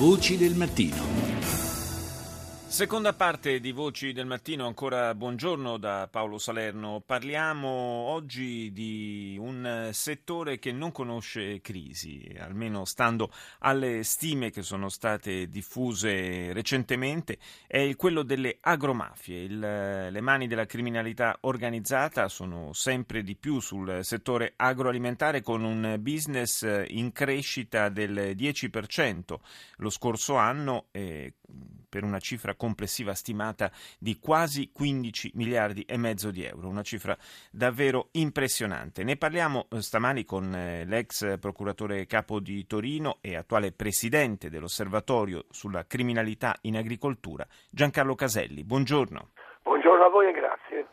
Voci del mattino. Seconda parte di Voci del Mattino, ancora buongiorno da Paolo Salerno. Parliamo oggi di un settore che non conosce crisi, almeno stando alle stime che sono state diffuse recentemente, è quello delle agromafie. Il, le mani della criminalità organizzata sono sempre di più sul settore agroalimentare con un business in crescita del 10% lo scorso anno. Eh, per una cifra complessiva stimata di quasi 15 miliardi e mezzo di euro, una cifra davvero impressionante. Ne parliamo eh, stamani con eh, l'ex procuratore capo di Torino e attuale presidente dell'Osservatorio sulla criminalità in agricoltura, Giancarlo Caselli. Buongiorno. Buongiorno a voi e grazie.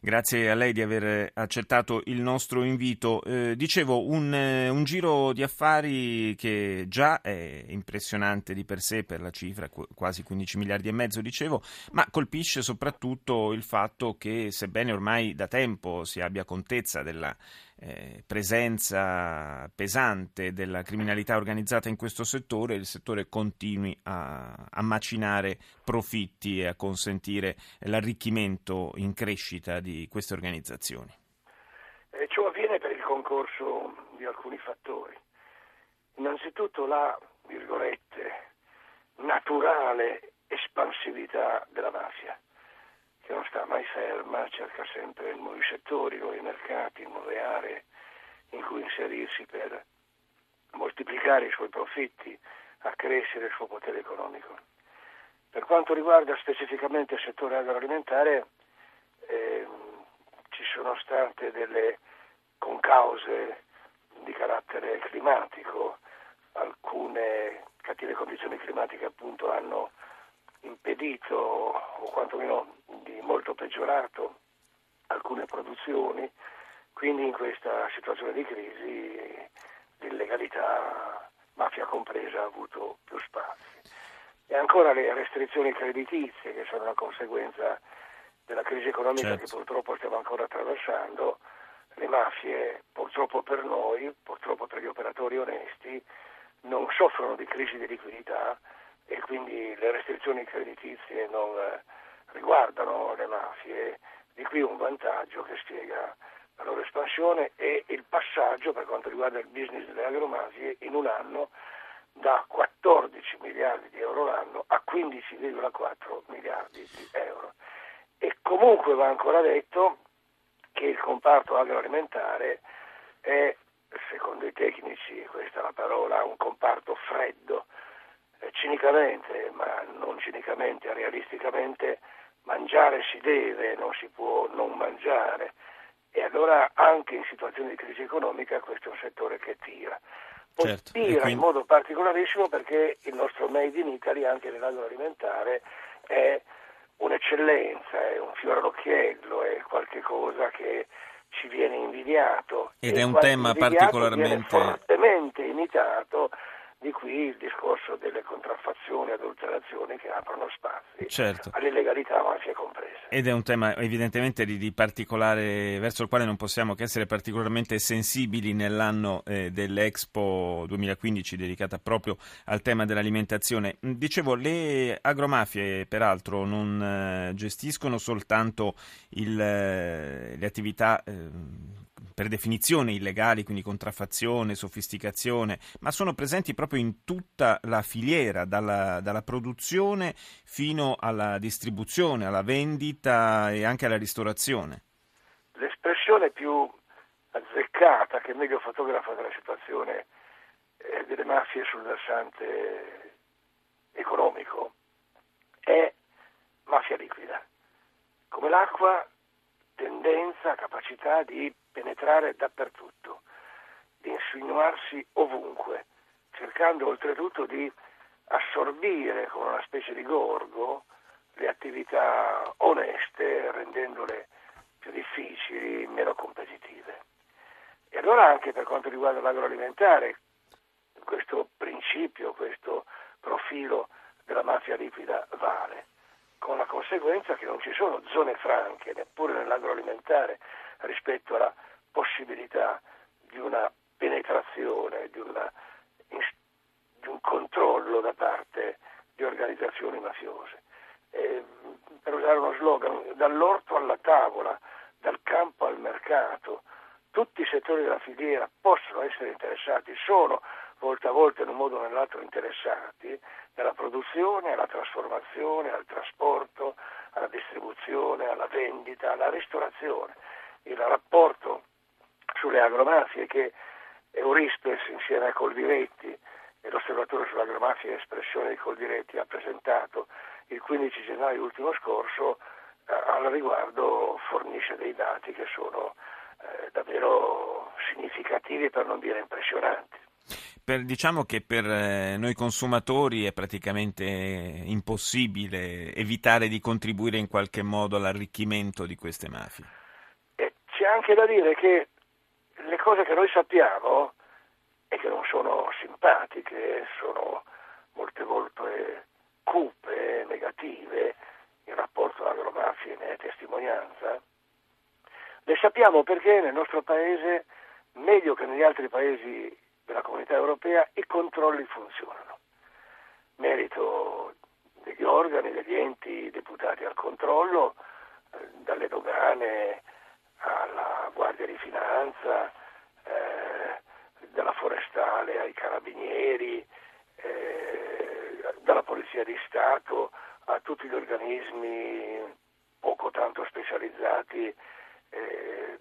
Grazie a lei di aver accettato il nostro invito. Eh, dicevo, un, eh, un, giro di affari che già è impressionante di per sé per la cifra, quasi 15 miliardi e mezzo, dicevo, ma colpisce soprattutto il fatto che, sebbene ormai da tempo si abbia contezza della eh, presenza pesante della criminalità organizzata in questo settore, il settore continui a, a macinare profitti e a consentire l'arricchimento in crescita di queste organizzazioni. Eh, ciò avviene per il concorso di alcuni fattori. Innanzitutto la, virgolette, naturale espansività della mafia che non sta mai ferma, cerca sempre nuovi settori, nuovi mercati, nuove aree in cui inserirsi per moltiplicare i suoi profitti, accrescere il suo potere economico. Per quanto riguarda specificamente il settore agroalimentare, eh, ci sono state delle concause di carattere climatico, alcune cattive condizioni climatiche appunto hanno impedito o quantomeno di molto peggiorato alcune produzioni, quindi in questa situazione di crisi l'illegalità, mafia compresa, ha avuto più spazi. E ancora le restrizioni creditizie che sono una conseguenza della crisi economica certo. che purtroppo stiamo ancora attraversando, le mafie purtroppo per noi, purtroppo per gli operatori onesti, non soffrono di crisi di liquidità, e quindi le restrizioni creditizie non eh, riguardano le mafie. Di qui un vantaggio che spiega la loro espansione e il passaggio per quanto riguarda il business delle agromafie in un anno da 14 miliardi di euro l'anno a 15,4 miliardi di euro. E comunque va ancora detto che il comparto agroalimentare è, secondo i tecnici, questa è la parola, un comparto freddo, eh, cinicamente, ma non cinicamente, realisticamente, mangiare si deve, non si può non mangiare. E allora anche in situazioni di crisi economica questo è un settore che tira. Poi certo. quindi... in modo particolarissimo perché il nostro Made in Italy anche nell'agroalimentare è un'eccellenza, è un fiore all'occhiello, è qualcosa che ci viene invidiato. Ed è un tema particolarmente... fortemente imitato di qui il discorso delle contraffazioni, adulterazioni che aprono spazi certo. all'illegalità mafia compresa. Ed è un tema evidentemente di, di, particolare, verso il quale non possiamo che essere particolarmente sensibili nell'anno eh, dell'Expo 2015 dedicata proprio al tema dell'alimentazione. Dicevo, le agromafie peraltro non eh, gestiscono soltanto il, eh, le attività eh, per definizione illegali, quindi contraffazione, sofisticazione, ma sono presenti proprio in tutta la filiera, dalla, dalla produzione fino alla distribuzione, alla vendita e anche alla ristorazione. L'espressione più azzeccata, che meglio fotografa della situazione eh, delle mafie sul versante economico, è mafia liquida. Come l'acqua tendenza, capacità di penetrare dappertutto, di insinuarsi ovunque, cercando oltretutto di assorbire con una specie di gorgo le attività oneste, rendendole più difficili, meno competitive. E allora anche per quanto riguarda l'agroalimentare, questo principio, questo profilo della mafia liquida vale con la conseguenza che non ci sono zone franche neppure nell'agroalimentare rispetto alla possibilità di una penetrazione, di, una, di un controllo da parte di organizzazioni mafiose. E, per usare uno slogan, dall'orto alla tavola, dal campo al mercato, tutti i settori della filiera possono essere interessati, sono volta a volta in un modo o nell'altro interessati alla produzione, alla trasformazione, al trasporto, alla distribuzione, alla vendita, alla ristorazione. Il rapporto sulle agromafie che Eurispes insieme a Coldiretti e l'osservatore sull'agromafia espressione di Coldiretti ha presentato il 15 gennaio ultimo scorso eh, al riguardo fornisce dei dati che sono eh, davvero significativi per non dire impressionanti. Per, diciamo che per eh, noi consumatori è praticamente impossibile evitare di contribuire in qualche modo all'arricchimento di queste mafie. E c'è anche da dire che le cose che noi sappiamo e che non sono simpatiche, sono molte volte cupe, negative, il rapporto all'agromafia ne è testimonianza, le sappiamo perché nel nostro paese, meglio che negli altri paesi della comunità europea, i controlli funzionano. Merito degli organi, degli enti deputati al controllo, eh, dalle dogane alla Guardia di Finanza, eh, dalla forestale ai carabinieri, eh, dalla Polizia di Stato a tutti gli organismi poco tanto specializzati eh,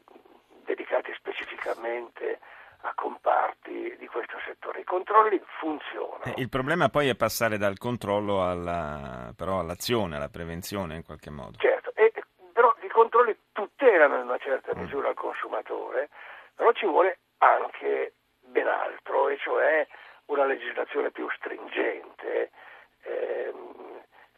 dedicati specificamente a comparti di questo settore. I controlli funzionano. Eh, il problema poi è passare dal controllo alla, però all'azione, alla prevenzione in qualche modo. Certo, e, però i controlli tutelano in una certa mm. misura mm. il consumatore, però ci vuole anche ben altro, e cioè una legislazione più stringente. Eh,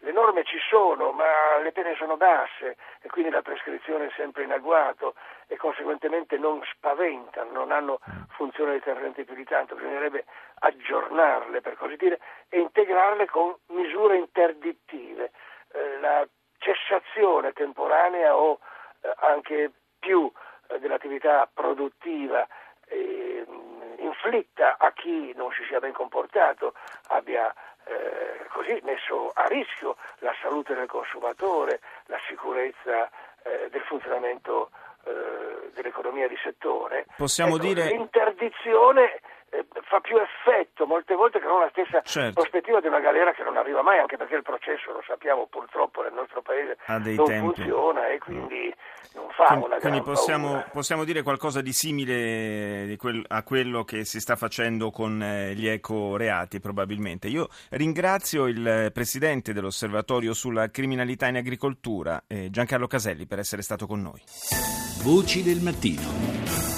le norme ci sono, ma le pene sono basse e quindi la prescrizione è sempre in agguato e conseguentemente non spaventano, non hanno funzione deterrente più di tanto, bisognerebbe aggiornarle per così dire e integrarle con misure interdittive. Eh, la cessazione temporanea o eh, anche più eh, dell'attività produttiva eh, inflitta a chi non si sia ben comportato, abbia eh, così messo a rischio la salute del consumatore, la sicurezza eh, del funzionamento dell'economia di settore. Possiamo ecco, dire... L'interdizione fa più effetto molte volte che non la stessa certo. prospettiva di una galera che non arriva mai, anche perché il processo, lo sappiamo purtroppo nel nostro paese, non tempi. funziona e quindi mm. non fa quindi, una Quindi possiamo, possiamo, dire qualcosa di simile di quel, a quello che si sta facendo con eh, gli ecoreati probabilmente. Io ringrazio il Presidente dell'Osservatorio sulla criminalità in agricoltura, eh, Giancarlo Caselli, per essere stato con noi. Voci del mattino.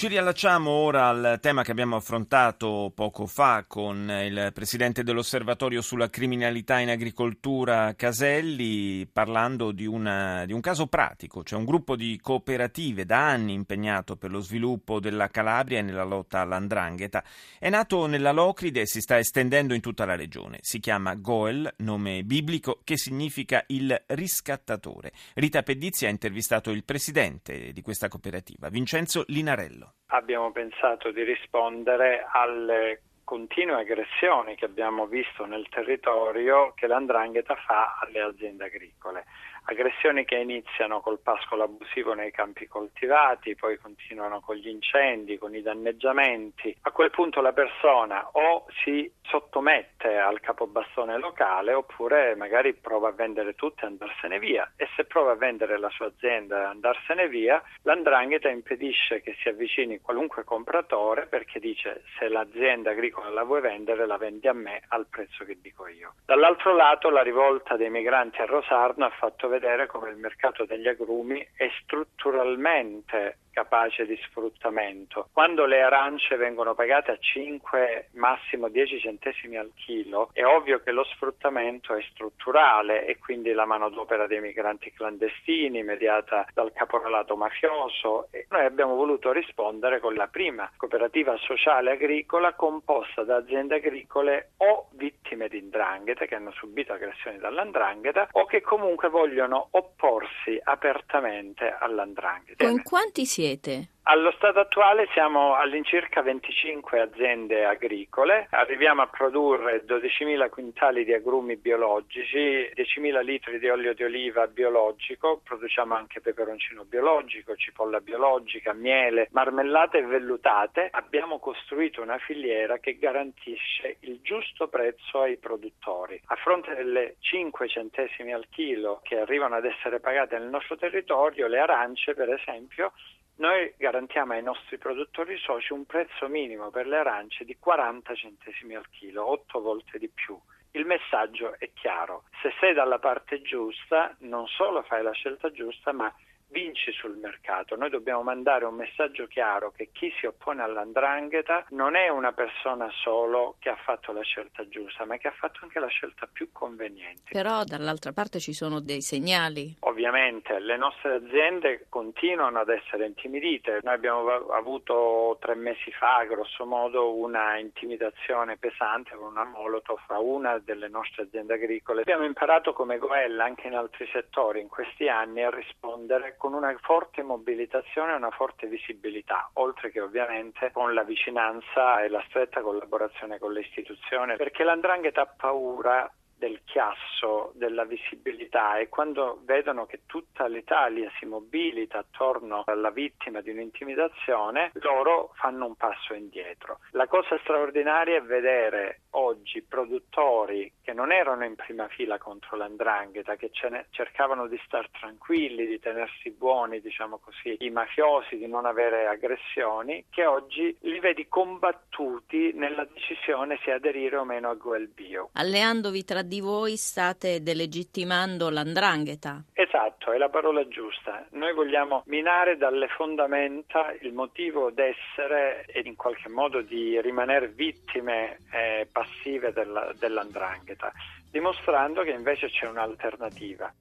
Ci riallacciamo ora al tema che abbiamo affrontato poco fa con il presidente dell'Osservatorio sulla criminalità in agricoltura Caselli, parlando di, una, di, un caso pratico, cioè un gruppo di cooperative da anni impegnato per lo sviluppo della Calabria e nella lotta all'andrangheta. È nato nella Locride e si sta estendendo in tutta la regione. Si chiama Goel, nome biblico che significa il riscattatore. Rita Pedizzi ha intervistato il presidente di questa cooperativa, Vincenzo Linarello abbiamo pensato di rispondere alle continue aggressioni che abbiamo visto nel territorio che l'andrangheta fa alle aziende agricole aggressioni che iniziano col pascolo abusivo nei campi coltivati, poi continuano con gli incendi, con i danneggiamenti. A quel punto la persona o si sottomette al capobastone locale oppure magari prova a vendere tutto e andarsene via e se prova a vendere la sua azienda e andarsene via, l'andrangheta impedisce che si avvicini qualunque compratore perché dice se l'azienda agricola la vuoi vendere la vendi a me al prezzo che dico io. Dall'altro lato la rivolta dei migranti a Rosarno ha fatto vedere come il mercato degli agrumi è strutturalmente capace di sfruttamento. Quando le arance vengono pagate a 5, massimo 10 centesimi al chilo, è ovvio che lo sfruttamento è strutturale e quindi la manodopera dei migranti clandestini mediata dal caporalato mafioso e noi abbiamo voluto rispondere con la prima cooperativa sociale agricola composta da aziende agricole o vittime di indrangheta che hanno subito aggressioni dall'andrangheta o che comunque vogliono opporsi apertamente all'andrangheta. Con quanti siete? Allo stato attuale siamo all'incirca 25 aziende agricole, arriviamo a produrre 12.000 quintali di agrumi biologici, 10.000 litri di olio di oliva biologico, produciamo anche peperoncino biologico, cipolla biologica, miele, marmellate e vellutate. Abbiamo costruito una filiera che garantisce il giusto prezzo ai produttori. A fronte delle 5 centesimi al chilo che arrivano ad essere pagate nel nostro territorio, le arance per esempio noi garantiamo ai nostri produttori soci un prezzo minimo per le arance di 40 centesimi al chilo, 8 volte di più. Il messaggio è chiaro, se sei dalla parte giusta non solo fai la scelta giusta, ma vinci sul mercato. Noi dobbiamo mandare un messaggio chiaro che chi si oppone all'andrangheta non è una persona solo che ha fatto la scelta giusta, ma che ha fatto anche la scelta più conveniente. Però dall'altra parte ci sono dei segnali. Ovviamente le nostre aziende continuano ad essere intimidite. Noi abbiamo avuto tre mesi fa, grosso modo, una intimidazione pesante con una molotov a una delle nostre aziende agricole. Abbiamo imparato come Goella anche in altri settori in questi anni a rispondere con una forte mobilitazione e una forte visibilità, oltre che ovviamente con la vicinanza e la stretta collaborazione con le istituzioni, perché l'andrangheta ha paura del chiasso, della visibilità e quando vedono che tutta l'Italia si mobilita attorno alla vittima di un'intimidazione, loro fanno un passo indietro. La cosa straordinaria è vedere oggi produttori che non erano in prima fila contro l'andrangheta, che cercavano di star tranquilli, di tenersi buoni, diciamo così, i mafiosi, di non avere aggressioni, che oggi li vedi combattuti nella decisione se aderire o meno a Goel Bio. Alleandovi tra di voi state delegittimando l'andrangheta. Esatto, è la parola giusta. Noi vogliamo minare dalle fondamenta il motivo d'essere e in qualche modo di rimanere vittime eh, passive della, dell'andrangheta, dimostrando che invece c'è un'alternativa.